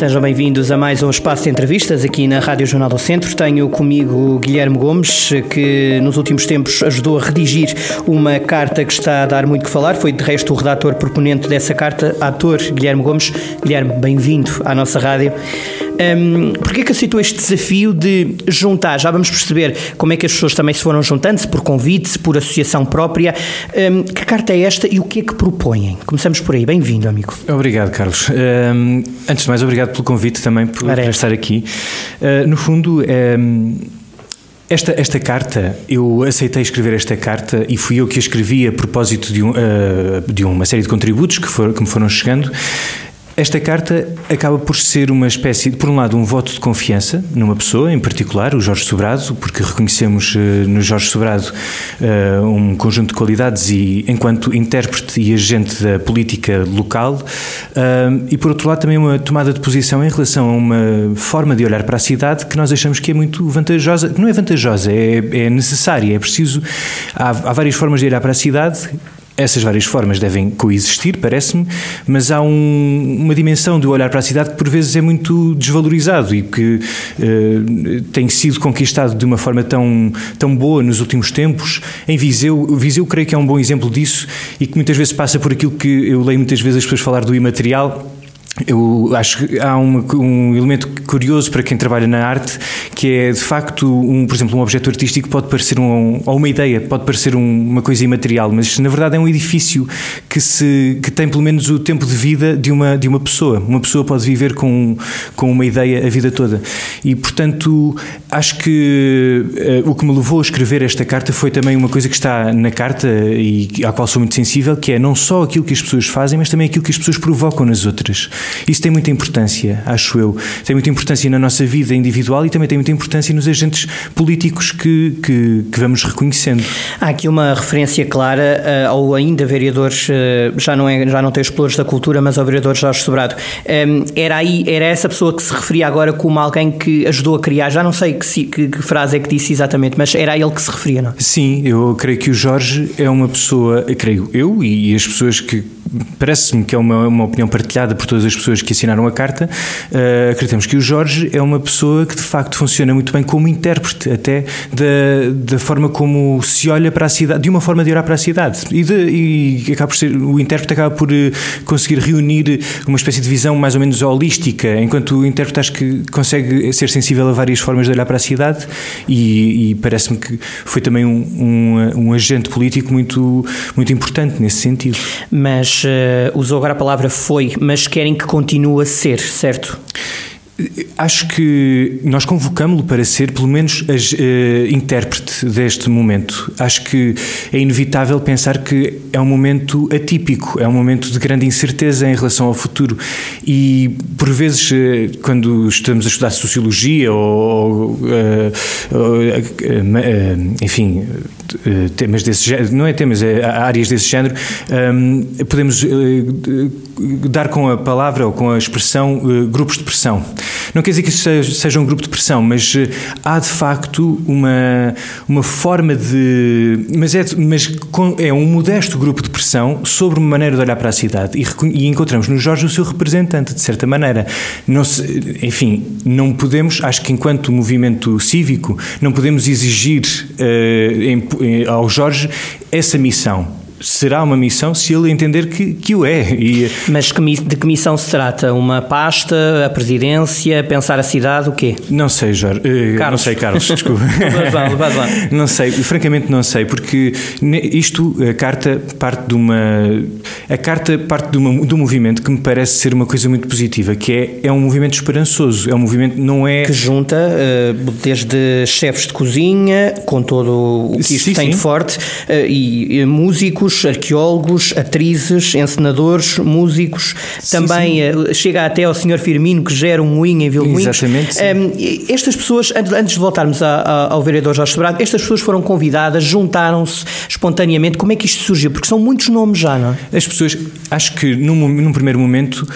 Sejam bem-vindos a mais um espaço de entrevistas aqui na Rádio Jornal do Centro. Tenho comigo Guilherme Gomes, que nos últimos tempos ajudou a redigir uma carta que está a dar muito que falar. Foi, de resto, o redator proponente dessa carta, ator Guilherme Gomes. Guilherme, bem-vindo à nossa rádio. Um, Porquê que aceitou este desafio de juntar? Já vamos perceber como é que as pessoas também se foram juntando, se por convite, se por associação própria. Um, que carta é esta e o que é que propõem? Começamos por aí. Bem-vindo, amigo. Obrigado, Carlos. Um, antes de mais, obrigado pelo convite também por estar aqui. Uh, no fundo, esta, esta carta, eu aceitei escrever esta carta e fui eu que a escrevi a propósito de, um, uh, de uma série de contributos que, for, que me foram chegando. Esta carta acaba por ser uma espécie, por um lado, um voto de confiança numa pessoa, em particular, o Jorge Sobrado, porque reconhecemos uh, no Jorge Sobrado uh, um conjunto de qualidades e, enquanto intérprete e agente da política local, uh, e por outro lado, também uma tomada de posição em relação a uma forma de olhar para a cidade que nós achamos que é muito vantajosa, que não é vantajosa, é, é necessária, é preciso. Há, há várias formas de olhar para a cidade essas várias formas devem coexistir, parece-me, mas há um, uma dimensão do olhar para a cidade que por vezes é muito desvalorizado e que uh, tem sido conquistado de uma forma tão, tão boa nos últimos tempos. Em Viseu, Viseu creio que é um bom exemplo disso e que muitas vezes passa por aquilo que eu leio muitas vezes as pessoas falar do imaterial eu acho que há um, um, elemento curioso para quem trabalha na arte, que é de facto, um, por exemplo, um objeto artístico pode parecer um, ou uma ideia, pode parecer uma coisa imaterial, mas na verdade é um edifício que, se, que tem pelo menos o tempo de vida de uma, de uma pessoa. Uma pessoa pode viver com, com uma ideia a vida toda. E portanto, acho que uh, o que me levou a escrever esta carta foi também uma coisa que está na carta e à qual sou muito sensível, que é não só aquilo que as pessoas fazem, mas também aquilo que as pessoas provocam nas outras. Isso tem muita importância, acho eu. Tem muita importância na nossa vida individual e também tem muita importância nos agentes políticos que, que, que vamos reconhecendo. Há aqui uma referência clara uh, ao ainda vereador, uh, já, não é, já não tem os pelouros da cultura, mas ao vereador Jorge Sobrado. Um, ehm, era, aí, era essa pessoa que se referia agora como alguém que ajudou a criar, já não sei que, que, que frase é que disse exatamente, mas era a ele que se referia, não? Sim, eu creio que o Jorge é uma pessoa, creio eu e as pessoas que parece-me que é uma, uma opinião partilhada por todas as pessoas que assinaram a carta, uh, acreditamos que o Jorge é uma pessoa que de facto funciona muito bem como intérprete até da, da forma como se olha para a cidade, de uma forma de olhar para a cidade. E, de, e acaba por ser, o intérprete acaba por uh, conseguir reunir uma espécie de visão mais ou menos holística, enquanto o intérprete acho que consegue ser sensível a várias formas de olhar para a cidade e, e parece-me que foi também um, um, um agente político muito, muito importante nesse sentido. Mas uh, usou agora a palavra foi, mas querem que continue a ser, certo? Acho que nós convocámos-lo para ser, pelo menos, as, uh, intérprete deste momento. Acho que é inevitável pensar que é um momento atípico, é um momento de grande incerteza em relação ao futuro. E, por vezes, uh, quando estamos a estudar sociologia ou, uh, enfim, temas desse género, não é temas, é áreas desse género, podemos dar com a palavra ou com a expressão grupos de pressão. Não quer dizer que isso seja, um grupo de pressão, mas eh, há de facto uma, uma forma de. Mas, é, mas é um modesto grupo de pressão sobre uma maneira de olhar para a cidade e, e encontramos no Jorge o seu representante, de certa maneira. Não se, enfim, não podemos, acho que enquanto movimento cívico, não podemos exigir uh, ao Jorge essa missão será uma missão se ele entender que, que o é. E... Mas de que missão se trata? Uma pasta, a presidência, pensar a cidade, o quê? Não sei, Jorge. Uh, Carlos. Não sei, Carlos, desculpa. vai lá, Não sei, francamente não sei, porque isto, a carta parte de uma... A carta parte de, uma, de um movimento que me parece ser uma coisa muito positiva, que é, é um movimento esperançoso, é um movimento, não é... Que junta uh, desde chefes de cozinha, com todo o que isto sim, tem sim. de forte, uh, e, e músicos, arqueólogos, atrizes, encenadores, músicos. Sim, Também sim. Eh, chega até ao Sr. Firmino, que gera um moinho em Vilmoinhos. Exatamente. Um, estas pessoas, antes de voltarmos a, a, ao vereador Jorge Sobrado, estas pessoas foram convidadas, juntaram-se espontaneamente. Como é que isto surgiu? Porque são muitos nomes já, não é? As pessoas, acho que num, num primeiro momento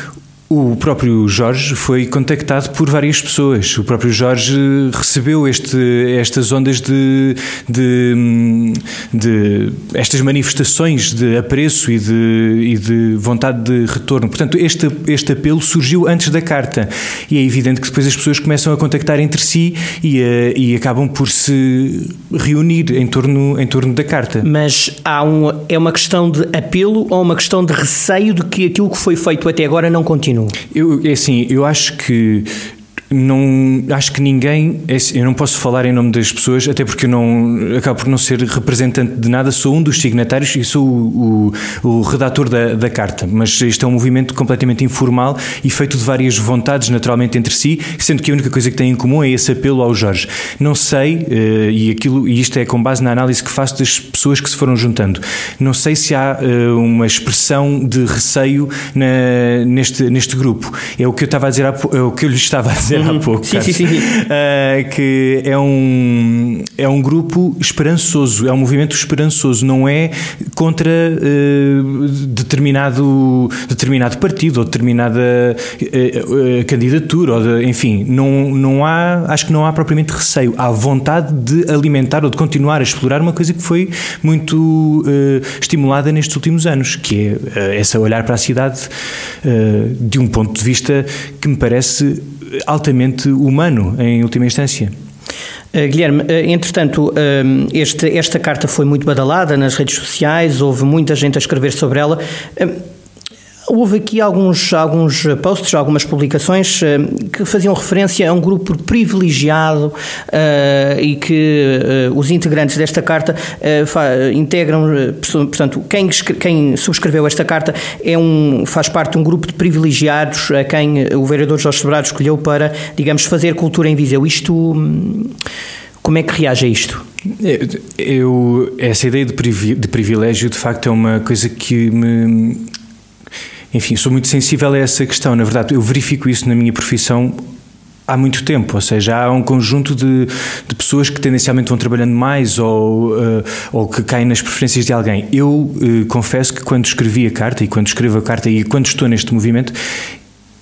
o próprio Jorge foi contactado por várias pessoas. O próprio Jorge recebeu este, estas ondas de, de, de, estas manifestações de apreço e de, e de vontade de retorno. Portanto, este, este apelo surgiu antes da carta e é evidente que depois as pessoas começam a contactar entre si e, a, e acabam por se reunir em torno, em torno da carta. Mas há um, é uma questão de apelo ou uma questão de receio de que aquilo que foi feito até agora não continue? Eu, é assim, eu acho que não acho que ninguém é assim, eu não posso falar em nome das pessoas até porque eu não acabo por não ser representante de nada sou um dos signatários e sou o, o, o redator da, da, carta. Mas este é um movimento completamente informal e feito de várias vontades naturalmente entre si sendo que a única coisa que tem em comum é esse apelo ao Jorge. Não sei eh, e aquilo e isto é com base na análise que faço das pessoas que se foram juntando. Não sei se há eh, uma expressão de receio na, neste neste grupo. É o que eu estava a dizer é o que eu lhe estava a dizer há pouco. Sim, sim, sim. Uh, que é um, é um grupo esperançoso, é um movimento esperançoso, não é contra uh, determinado, determinado partido ou determinada uh, candidatura, ou de, enfim, não, não há, acho que não há propriamente receio, há vontade de alimentar ou de continuar a explorar uma coisa que foi muito estimulada nestes últimos anos, que é essa olhar para a cidade de um ponto de vista que me parece altamente humano, em última instância. Uh, Guilherme, uh, entretanto, uh, este, esta carta foi muito badalada nas redes sociais, houve muita gente a escrever sobre ela. Houve aqui alguns, alguns posts, algumas publicações uh, que faziam referência a um grupo privilegiado uh, e que uh, os integrantes desta carta integram, portanto, quem, quem subscreveu esta carta é um, faz parte de um grupo de privilegiados a quem o vereador Jorge Sobrado escolheu para, digamos, fazer cultura em Viseu. Isto, hum, como é que reage a isto? Eu, essa ideia de privilégio, de facto, é uma coisa que me enfim, sou muito sensível a essa questão. Na verdade, eu verifico isso na minha profissão há muito tempo, ou seja, há um conjunto de, de pessoas que tendencialmente vão trabalhando mais ou, uh, ou que caem nas preferências de alguém. Eu uh, confesso que quando escrevi a carta e quando escrevo a carta e quando estou neste movimento,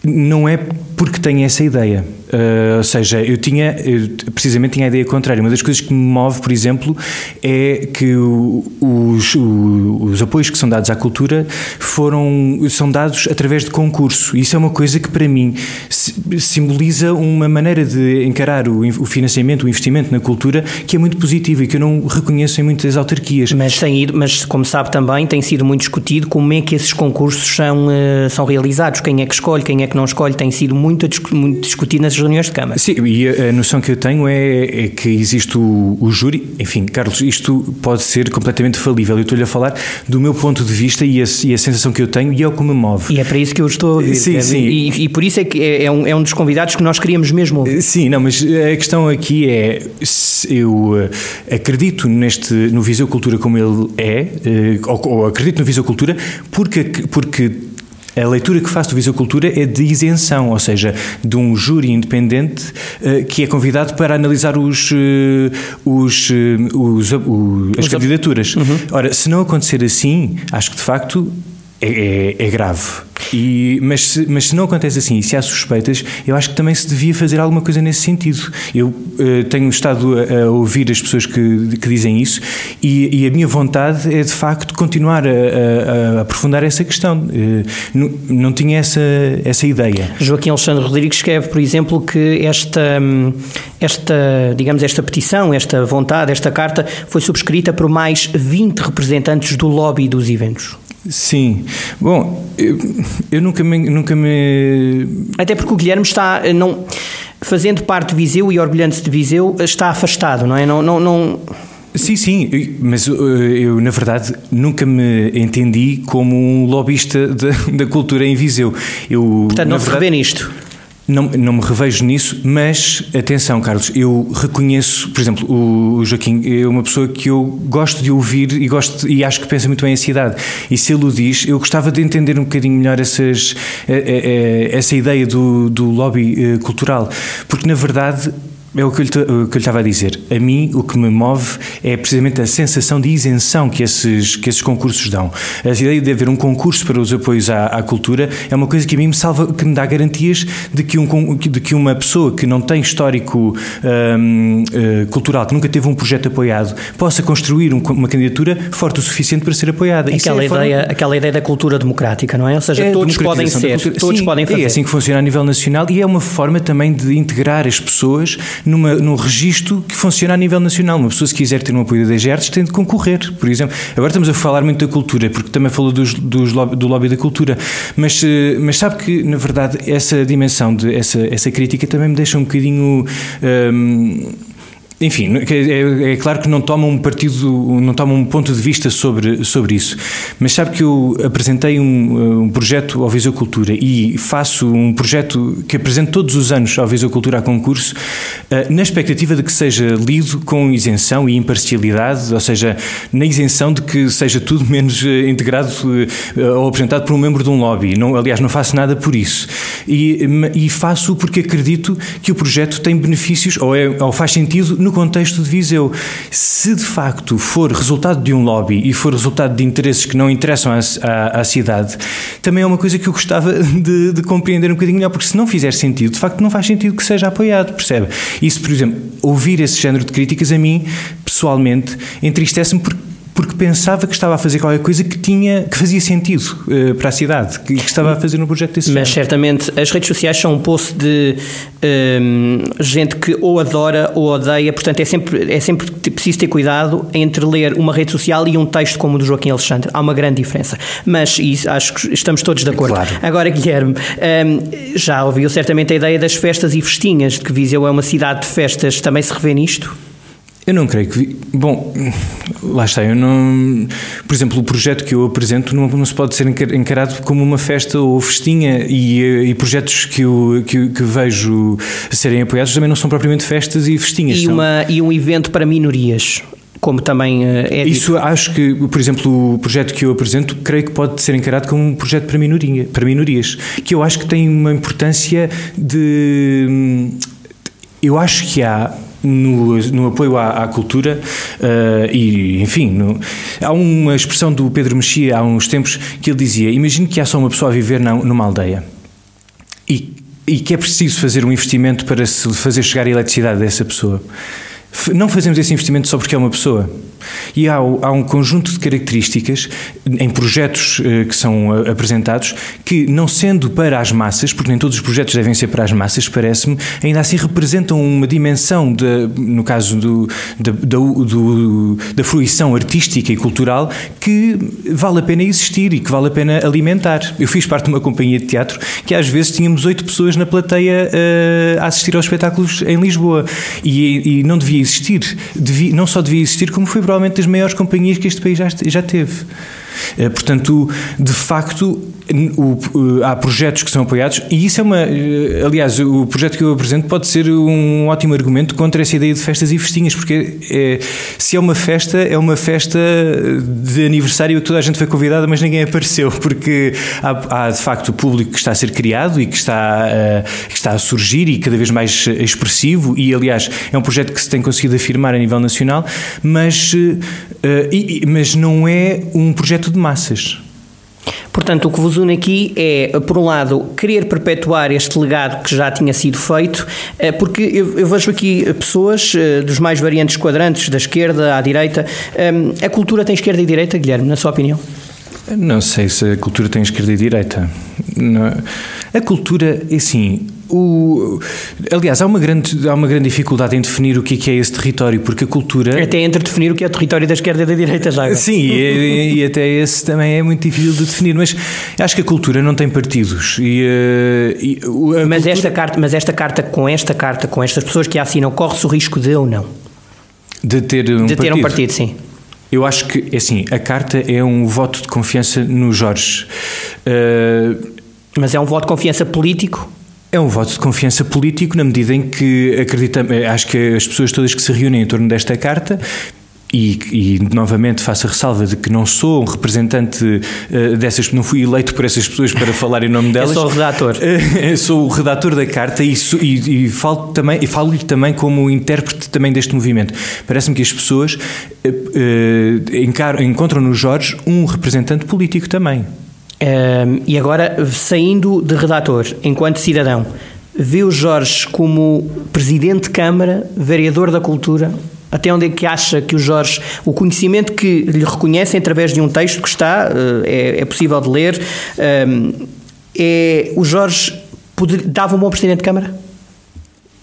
não é porque tenho essa ideia. Uh, ou seja, eu tinha, eu precisamente tinha a ideia contrária. Uma das coisas que me move, por exemplo, é que os, os apoios que são dados à cultura foram, são dados através de concurso. Isso é uma coisa que, para mim, simboliza uma maneira de encarar o, o financiamento, o investimento na cultura que é muito positiva e que eu não reconheço em muitas autarquias. Mas, tem ido, mas como sabe também, tem sido muito discutido como é que esses concursos são, uh, são realizados, quem é que escolhe, quem é que não escolhe, tem sido muito, muito discutido nas reuniões de Câmara. Sim, e a noção que eu tenho é, é que existe o, o, júri. Enfim, Carlos, isto pode ser completamente falível. Eu estou-lhe a falar do meu ponto de vista e a, e a, sensação que eu tenho e é o que me move. E é para isso que eu estou a ouvir. Sim, sim. E, e, por isso é que é, é, um, é um dos convidados que nós queríamos mesmo ouvir. Sim, não, mas a questão aqui é: eu eh, acredito neste, no Viseu Cultura como ele é, eh, ou, ou acredito no Viseu Cultura porque, porque a leitura que faço do Viseu Cultura é de isenção, ou seja, de um júri independente uh, que é convidado para analisar os, uh, os, uh, os, as candidaturas. Uhum. Ora, se não acontecer assim, acho que de facto é, é, é grave. E, mas, se, mas se não acontece assim e se há suspeitas, eu acho que também se devia fazer alguma coisa nesse sentido. Eu uh, tenho estado a, a, ouvir as pessoas que, que dizem isso e, e, a minha vontade é de facto continuar a, a, a aprofundar essa questão. Uh, não, não tinha essa, essa ideia. Joaquim Alexandre Rodrigues escreve, por exemplo, que esta, esta, digamos, esta petição, esta vontade, esta carta foi subscrita por mais 20 representantes do lobby dos eventos. Sim. Bom, eu, eu, nunca, me, nunca me. Até porque o Guilherme está. Não, fazendo parte de Viseu e orgulhando-se de Viseu, está afastado, não é? Não, não, não... Sim, sim, mas eu, eu, na verdade nunca me entendi como um lobista da cultura em Viseu. Eu, Portanto, não se verdade, revê nisto. Não, não me revejo nisso, mas atenção, Carlos, eu reconheço, por exemplo, o Joaquim é uma pessoa que eu gosto de ouvir e gosto e acho que pensa muito bem a cidade. E se ele o diz, eu gostava de entender um bocadinho melhor essas, essa ideia do, do lobby eh, cultural, porque na verdade é o que, eu lhe, estava a dizer. A mim, o que me move é precisamente a sensação de isenção que esses, que esses concursos dão. A ideia de haver um concurso para os apoios à, à cultura é uma coisa que a mim me salva, que me dá garantias de que, um, de que uma pessoa que não tem histórico um, uh, eh, cultural, que nunca teve um projeto apoiado, possa construir um, uma candidatura forte o suficiente para ser apoiada. Aquela, é ideia, forma... aquela ideia da cultura democrática, não é? Ou seja, é todos podem ser, todos Sim, podem fazer. É assim que funciona a nível nacional e é uma forma também de integrar as pessoas numa, num registro que funciona a nível nacional. Uma pessoa, se quiser ter um apoio da DGERTS, tem de concorrer, por exemplo. Agora estamos a falar muito da cultura, porque também falou dos, dos lobby, do lobby da cultura, mas, eh, mas sabe que, na verdade, essa dimensão, de, essa, essa crítica também me deixa um bocadinho. Hum, enfim, é, é, claro que não toma um partido, não toma um ponto de vista sobre, sobre isso, mas sabe que eu apresentei um, um projeto ao Viseu Cultura e faço um projeto que apresento todos os anos ao Viseu Cultura a concurso, uh, na expectativa de que seja lido com isenção e imparcialidade, ou seja, na isenção de que seja tudo menos eh, integrado uh, ou apresentado por um membro de um lobby. Não, aliás, não faço nada por isso. E, e faço porque acredito que o projeto tem benefícios ou, é, ou faz sentido no contexto de Viseu. Se de facto for resultado de um lobby e for resultado de interesses que não interessam à, à, à cidade, também é uma coisa que eu gostava de, de, compreender um bocadinho melhor, porque se não fizer sentido, de facto não faz sentido que seja apoiado, percebe? Isso, por exemplo, ouvir esse género de críticas a mim, pessoalmente, entristece-me porque porque pensava que estava a fazer qualquer coisa que tinha que fazia sentido uh, para a cidade, que, que, estava a fazer um projeto desse Mas género. certamente as redes sociais são um poço de um, gente que ou adora ou odeia, portanto é sempre, é sempre preciso ter cuidado entre ler uma rede social e um texto como o do Joaquim Alexandre. Há uma grande diferença. Mas isso, acho que estamos todos de acordo. Claro. Agora, Guilherme, um, já ouviu certamente a ideia das festas e festinhas, de que Viseu é uma cidade de festas, também se revê nisto? Eu não creio que. Vi... Bom, lá está. Eu não. Por exemplo, o projeto que eu apresento não, não se pode ser encarado como uma festa ou festinha e, eh, e projetos que, eu, que, que, vejo serem apoiados também não são propriamente festas e festinhas. E, são... uma, e um evento para minorias como também eh, é Isso dito. acho que, por exemplo, o projeto que eu apresento, creio que pode ser encarado como um projeto para, minoria, para minorias, que eu acho que tem uma importância de. Hum, eu acho que há no, no apoio à, à cultura uh, e, enfim, no, há uma expressão do Pedro Mexia há uns tempos que ele dizia: Imagine que há só uma pessoa a viver na, numa aldeia e, e que é preciso fazer um investimento para se fazer chegar a eletricidade dessa pessoa. Não fazemos esse investimento só porque é uma pessoa. E há, há um conjunto de características em projetos uh, que são uh, apresentados que, não sendo para as massas, porque nem todos os projetos devem ser para as massas, parece-me, ainda assim representam uma dimensão, de, no caso do, da, do, da fruição artística e cultural, que vale a pena existir e que vale a pena alimentar. Eu fiz parte de uma companhia de teatro que às vezes tínhamos oito pessoas na plateia uh, a assistir aos espetáculos em Lisboa e, e não devia existir. Devia, não só devia existir, como foi provavelmente das maiores companhias que este país já, já teve. Eh, portanto, de facto, o, há projetos que são apoiados e isso é uma. Eh, aliás, o projeto que eu apresento pode ser um ótimo argumento contra essa ideia de festas e festinhas, porque é, se é uma festa, é uma festa de aniversário que toda a gente foi convidada, mas ninguém apareceu, porque há, há de facto o público que está a ser criado e que está, uh, que está a surgir e cada vez mais expressivo, e aliás, é um projeto que se tem conseguido afirmar a nível nacional, mas, mas não é um projeto de massas. Portanto, o que vos une aqui é, por um lado, querer perpetuar este legado que já tinha sido feito, eh, porque eu, eu vejo aqui pessoas eh, dos mais variantes quadrantes, da esquerda à direita. Eh, a cultura tem esquerda e direita, Guilherme, na sua opinião? Não sei se a cultura tem esquerda e direita. A cultura, é assim, o, aliás, há uma, grande, há uma grande dificuldade em definir o que é, é esse território, porque a cultura. Até entre definir o que é o território da esquerda e da direita já. Sim, e, e, até esse também é muito difícil de definir, mas acho que a cultura não tem partidos. E, eh, e mas, cultura... esta carta, mas esta carta, com esta carta, com estas pessoas que a assinam, corre-se o risco de ou não? De ter um de ter partido. um partido, sim. Eu acho que, é assim, a carta é um voto de confiança no Jorge. Uh, mas é um voto de confiança político? É um voto de confiança político na medida em que acreditamos, eh, acho que as pessoas todas que se reúnem em torno desta carta e, e, novamente faço a ressalva de que não sou um representante uh, dessas, não fui eleito por essas pessoas para falar em nome delas. Eu sou o redator. Uh, sou o redator da carta e, e, e falo também e falo-lhe também como intérprete também deste movimento. Parece-me que as pessoas uh, encontram no Jorge um representante político também. E agora, saindo de redator, enquanto cidadão, vê o Jorge como presidente de Câmara, vereador da Cultura até onde é que acha que o Jorge, o conhecimento que lhe reconhecem através de um texto que está, eh, é, é possível de ler, eh, é, o Jorge poder, dava um bom Presidente de Câmara?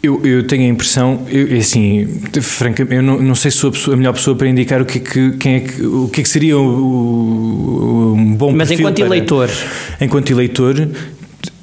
Eu, eu, tenho a impressão, eu, assim, francamente, eu não, não sei se sou a, pessoa, a, melhor pessoa para indicar o que é que, quem é que, o que, é que seria o, o, um bom Mas enquanto para, eleitor? Enquanto eleitor,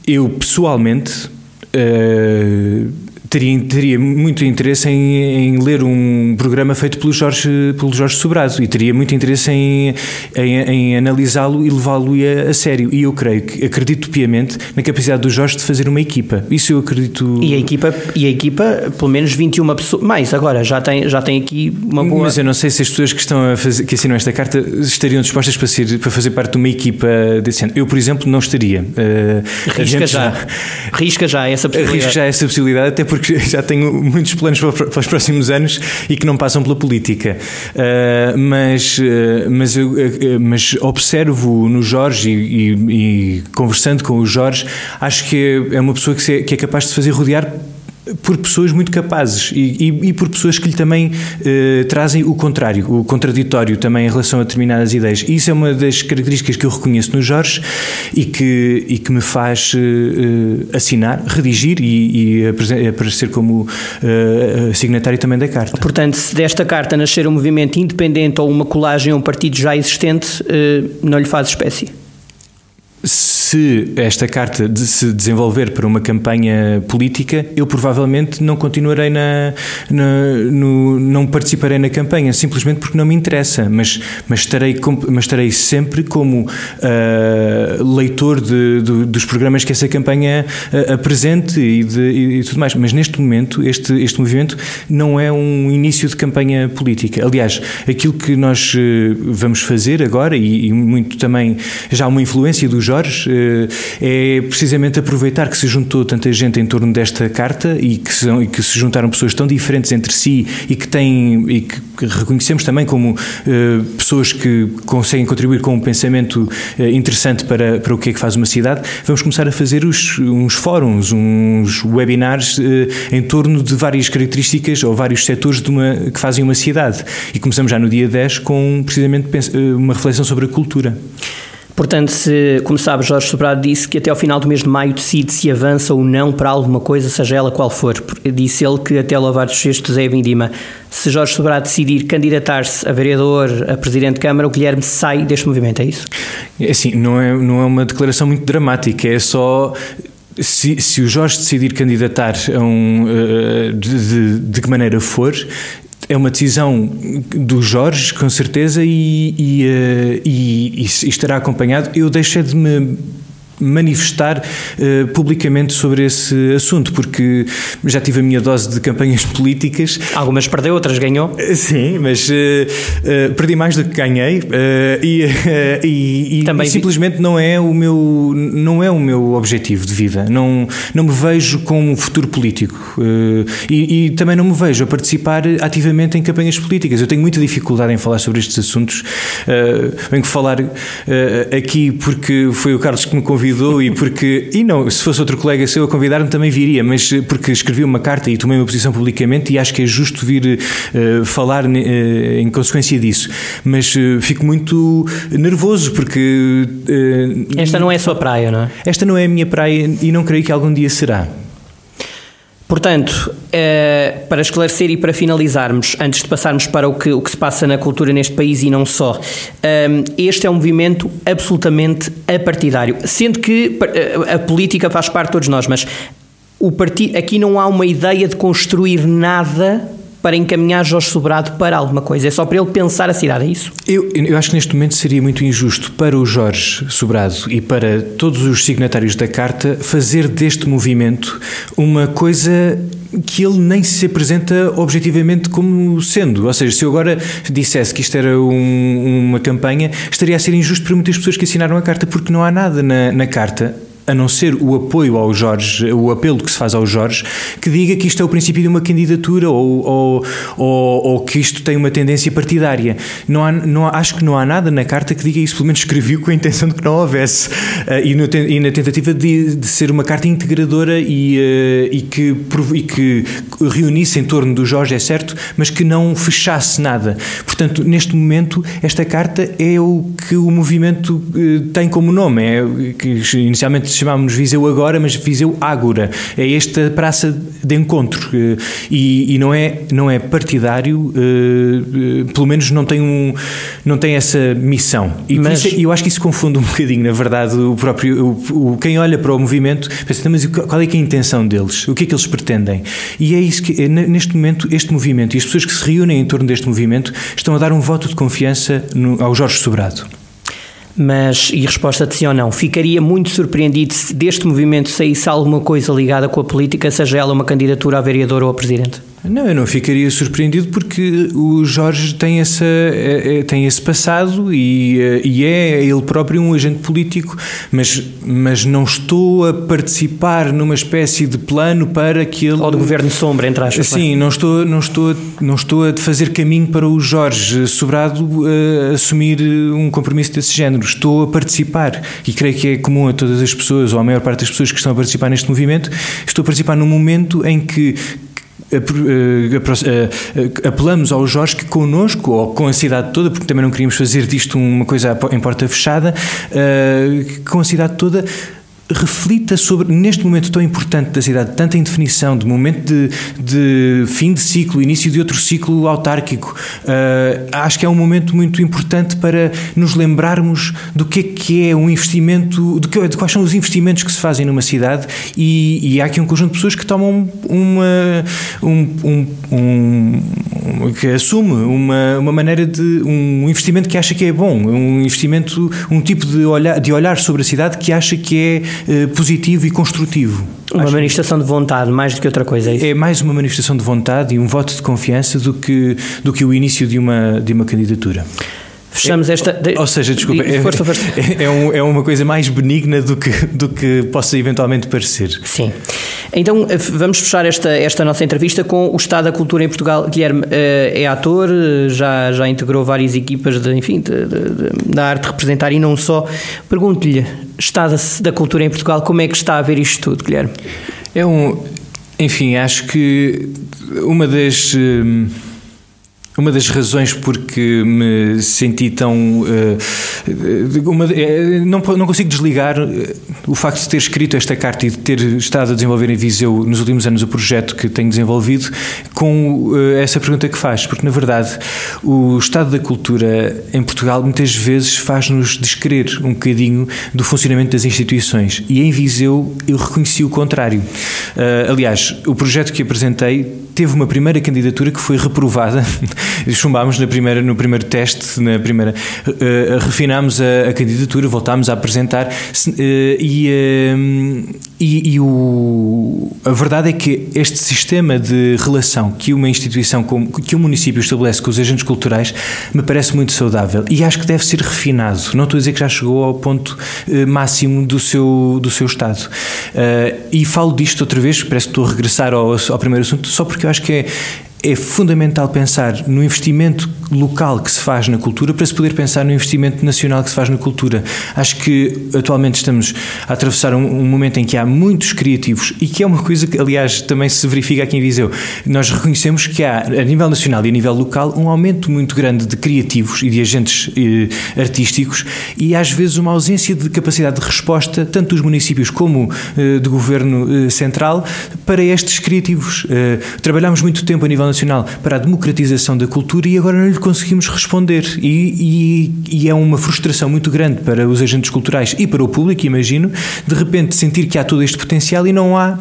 eu pessoalmente uh, teria, teria muito interesse em, em, ler um programa feito pelo Jorge, pelo Jorge Sobrado e teria muito interesse em, em, em analisá-lo e levá-lo a, a, sério. E eu creio que, acredito piamente na capacidade do Jorge de fazer uma equipa. Isso eu acredito. E a equipa, e a equipa pelo menos 21 pessoas, mais agora, já tem, já tem aqui uma boa. Mas eu não sei se as pessoas que, estão a fazer, que assinam esta carta estariam dispostas para, ser, para fazer parte de uma equipa desse Eu, por exemplo, não estaria. Uh, risca já. já. Risca já essa possibilidade. Risca já essa possibilidade, até porque porque já tenho muitos planos para, os próximos anos e que não passam pela política. Uh, mas, uh, mas, eu, uh, mas observo no Jorge e, e, e, conversando com o Jorge, acho que é, é uma pessoa que, se, que é capaz de fazer rodear por pessoas muito capazes e, e, e por pessoas que lhe também eh, trazem o contrário, o contraditório também em relação a determinadas ideias. E isso é uma das características que eu reconheço no Jorge e que, e que me faz eh, assinar, redigir e, e aparecer como eh, signatário também da carta. Portanto, se desta carta nascer um movimento independente ou uma colagem a um partido já existente, não lhe faz espécie? se esta carta de se desenvolver para uma campanha política, eu provavelmente não continuarei na, na no, não participarei na campanha, simplesmente porque não me interessa, mas, mas, estarei, mas estarei sempre como uh, leitor de, de, dos programas que essa campanha uh, apresente e, de, e, tudo mais. Mas neste momento, este, este movimento não é um início de campanha política. Aliás, aquilo que nós uh, vamos fazer agora, e, e muito também já uma influência do Jorge, é precisamente aproveitar que se juntou tanta gente em torno desta carta e que, são, e que se juntaram pessoas tão diferentes entre si e que têm e que reconhecemos também como uh, pessoas que conseguem contribuir com um pensamento uh, interessante para, para o que é que faz uma cidade, vamos começar a fazer os, uns fóruns, uns webinars em torno de várias características ou vários setores de uma, que fazem uma cidade. E começamos já no dia 10 com precisamente uma reflexão sobre a cultura. Portanto, se, como sabe, Jorge Sobrado disse que até ao final do mês de maio decide se avança ou não para alguma coisa, seja ela qual for. Disse ele que até lavar os cestos é vindima. Se Jorge Sobrado decidir candidatar-se a vereador, a presidente de Câmara, o Guilherme sai deste movimento, é isso? É assim, não é, não é uma declaração muito dramática, é só se, se, o Jorge decidir candidatar um, uh, de, de, de, que maneira for, é uma decisão do Jorge, com certeza, e, e, uh, e, e estará acompanhado. Eu deixei de me manifestar uh, publicamente sobre esse assunto, porque já tive a minha dose de campanhas políticas. Algumas perdeu, outras ganhou. Sim, mas uh, uh, perdi mais do que ganhei e, e, e simplesmente não é o meu não é o meu objetivo de vida. Não não me vejo com um futuro político e, e, também não me vejo a participar ativamente em campanhas políticas. Eu tenho muita dificuldade em falar sobre estes assuntos. venho falar aqui porque foi o Carlos que me convidou convidou e porque. E não, se fosse outro colega seu a convidar-me também viria, mas eh, porque escrevi uma carta e tomei uma posição publicamente e acho que é justo vir uh, falar uh, em consequência disso. Mas uh, fico muito nervoso porque. esta não é a sua praia, não é? Esta não é a minha praia e não creio que algum dia será. Portanto, eh, para esclarecer e para finalizarmos, antes de passarmos para o que, o que se passa na cultura neste país e não só, eh, este é um movimento absolutamente apartidário, sendo que eh, a política faz parte de todos nós, mas o aqui não há uma ideia de construir nada para encaminhar Jorge Sobrado para alguma coisa. É só para ele pensar a cidade, é isso? Eu, eu acho que neste momento seria muito injusto para o Jorge Sobrado e para todos os signatários da carta fazer deste movimento uma coisa que ele nem se apresenta objetivamente como sendo. Ou seja, se eu agora dissesse que isto era um, uma campanha, estaria a ser injusto para muitas pessoas que assinaram a carta, porque não há nada na, na carta a não ser o apoio ao Jorge, o apelo que se faz ao Jorge, que diga que isto é o princípio de uma candidatura ou, ou, ou, ou que isto tem uma tendência partidária. Não há, não há, acho que não há nada na carta que diga isso, pelo menos escrevi com a intenção de que não houvesse. Uh, e, no, e, na tentativa de, de, ser uma carta integradora e, uh, e, que, e que reunisse em torno do Jorge, é certo, mas que não fechasse nada. Portanto, neste momento, esta carta é o que o movimento uh, tem como nome, é que inicialmente chamámos Viseu Agora, mas Viseu Ágora. É esta praça de encontro. Eh, e, e não, é, não é partidário, eh, eh, pelo menos não tem, um, não tem essa missão. E mas... isso, eu acho que isso confunde um bocadinho, na verdade, o próprio. O, o, quem olha para o movimento pensa, então, mas qual é, que é a intenção deles? O que é que eles pretendem? E é isso que, neste momento, este movimento e as pessoas que se reúnem em torno deste movimento estão a dar um voto de confiança no, ao Jorge Sobrado. Mas, e resposta de sim ou não, ficaria muito surpreendido se deste movimento saísse alguma coisa ligada com a política, seja ela uma candidatura a vereador ou a presidente? Não, eu não ficaria surpreendido porque o Jorge tem, essa, é, é, tem esse passado e, eh, e é ele próprio um agente político, mas, mas não estou a participar numa espécie de plano para que ele. Ou de governo sombra, entre aspas. Sim, não estou, não, estou, não estou a fazer caminho para o Jorge Sobrado uh, assumir um compromisso desse género. Estou a participar e creio que é comum a todas as pessoas, ou a maior parte das pessoas que estão a participar neste movimento, estou a participar num momento em que eh, eh, apelamos ao Jorge que connosco, ou com a cidade toda, porque também não queríamos fazer disto uma coisa em porta fechada, eh, com a cidade toda reflita sobre, neste momento tão importante da cidade, tanta indefinição, de momento de, de fim de ciclo, início de outro ciclo autárquico, uh, acho que é um momento muito importante para nos lembrarmos do que é que é um investimento, de, que, de quais são os investimentos que se fazem numa cidade e, e há aqui um conjunto de pessoas que tomam uma, um, um, um, que assume uma, uma maneira de, um investimento que acha que é bom, um investimento, um tipo de olhar, de olhar sobre a cidade que acha que é eh, positivo e construtivo. Uma Acho manifestação de vontade, mais do que outra coisa, é isso? É mais uma manifestação de vontade e um voto de confiança do que, do que o início de uma, de uma candidatura. Fechamos é, esta. Ou seja, desculpa, é, força, força. É, um, é, uma coisa mais benigna do que, do que possa eventualmente parecer. Sim. Então eh, vamos fechar esta, esta nossa entrevista com o Estado da Cultura em Portugal. Guilherme eh, é ator, já, já integrou várias equipas de, enfim, de, de, da arte representar e não só. Pergunto-lhe, Estado da Cultura em Portugal, como é que está a ver isto tudo, Guilherme? É um. Enfim, acho que uma das. Hum, uma das razões porque me senti tão. Uh, uma, uh, não, não consigo desligar o facto de ter escrito esta carta e de ter estado a desenvolver em Viseu nos últimos anos o projeto que tenho desenvolvido com essa pergunta que faz, porque na verdade o estado da cultura em Portugal muitas vezes faz-nos descrever um bocadinho do funcionamento das instituições e em Viseu eu reconheci o contrário. aliás, o projeto que apresentei teve uma primeira candidatura que foi reprovada. Chumbámos na primeira, no primeiro teste, na primeira, uh, refinámos a, a, candidatura, voltámos a apresentar uh, e, uh, e, e, o, a verdade é que este sistema de relação que uma instituição, como, que um município estabelece com os agentes culturais, me parece muito saudável e acho que deve ser refinado. Não estou a dizer que já chegou ao ponto máximo do seu, do seu estado. e falo disto outra vez, parece que estou a regressar ao, ao primeiro assunto, só porque eu acho que é, é fundamental pensar no investimento local que se faz na cultura para se poder pensar no investimento nacional que se faz na cultura. Acho que atualmente estamos a atravessar um, um, momento em que há muitos criativos e que é uma coisa que, aliás, também se verifica aqui em Viseu. Nós reconhecemos que há, a nível nacional e a nível local, um aumento muito grande de criativos e de agentes eh, artísticos e às vezes uma ausência de capacidade de resposta, tanto dos municípios como eh, do governo eh, central, para estes criativos. Eh, trabalhamos muito tempo a nível nacional para a democratização da cultura e agora não lhe conseguimos responder. E, e, e, é uma frustração muito grande para os agentes culturais e para o público, imagino, de repente sentir que há todo este potencial e não há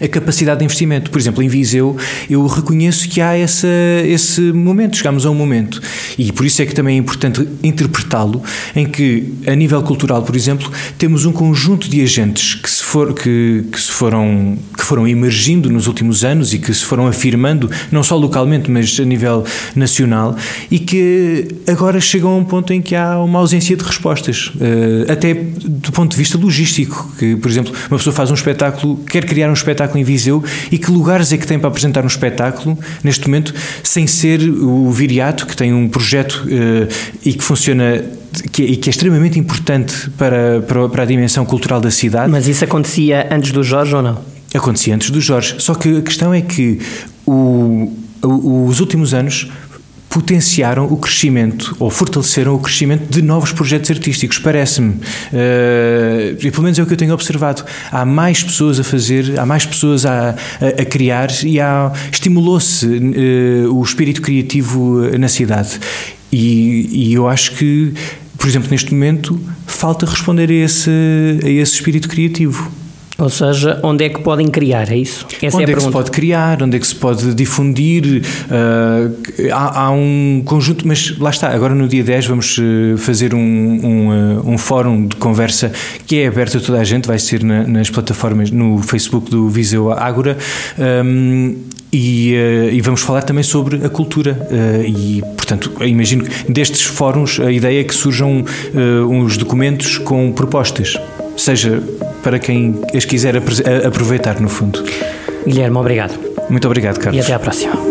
a capacidade de investimento. Por exemplo, em Viseu, eu reconheço que há essa, esse momento, chegamos a um momento. E por isso é que também é importante interpretá-lo, em que, a nível cultural, por exemplo, temos um conjunto de agentes que for, que, que, se foram, que foram emergindo nos últimos anos e que se foram afirmando, não só localmente, mas a nível nacional, e que agora chegam a um ponto em que há uma ausência de respostas, eh, até do ponto de vista logístico, que, por exemplo, uma pessoa faz um espetáculo, quer criar um espetáculo em Viseu, e que lugares é que tem para apresentar um espetáculo, neste momento, sem ser o Viriato, que tem um projeto eh, e que funciona que, é, que é extremamente importante para, para, para, a dimensão cultural da cidade. Mas isso acontecia antes do Jorge ou não? Acontecia antes do Jorge. Só que a questão é que o, o, os últimos anos potenciaram o crescimento ou fortaleceram o crescimento de novos projetos artísticos, parece-me. Uh, e pelo menos é o que eu tenho observado. Há mais pessoas a fazer, há mais pessoas a, a, a criar e estimulou-se uh, o espírito criativo na cidade. E, e eu acho que, por exemplo, neste momento, falta responder a esse, a esse espírito criativo. Ou seja, onde é que podem criar, é isso? Essa onde é, é que se pode criar, onde é que se pode difundir? Uh, há, há, um conjunto, mas lá está, agora no dia 10 vamos eh, fazer um, um, eh, um fórum de conversa que é aberto a toda a gente, vai ser na, nas plataformas, no Facebook do Viseu Ágora. Um, e, uh, e, vamos falar também sobre a cultura. Uh, e, portanto, imagino que destes fóruns a ideia é que surjam uh, uns documentos com propostas, seja para quem as quiser aproveitar, no fundo. Guilherme, obrigado. Muito obrigado, Carlos. E até à próxima.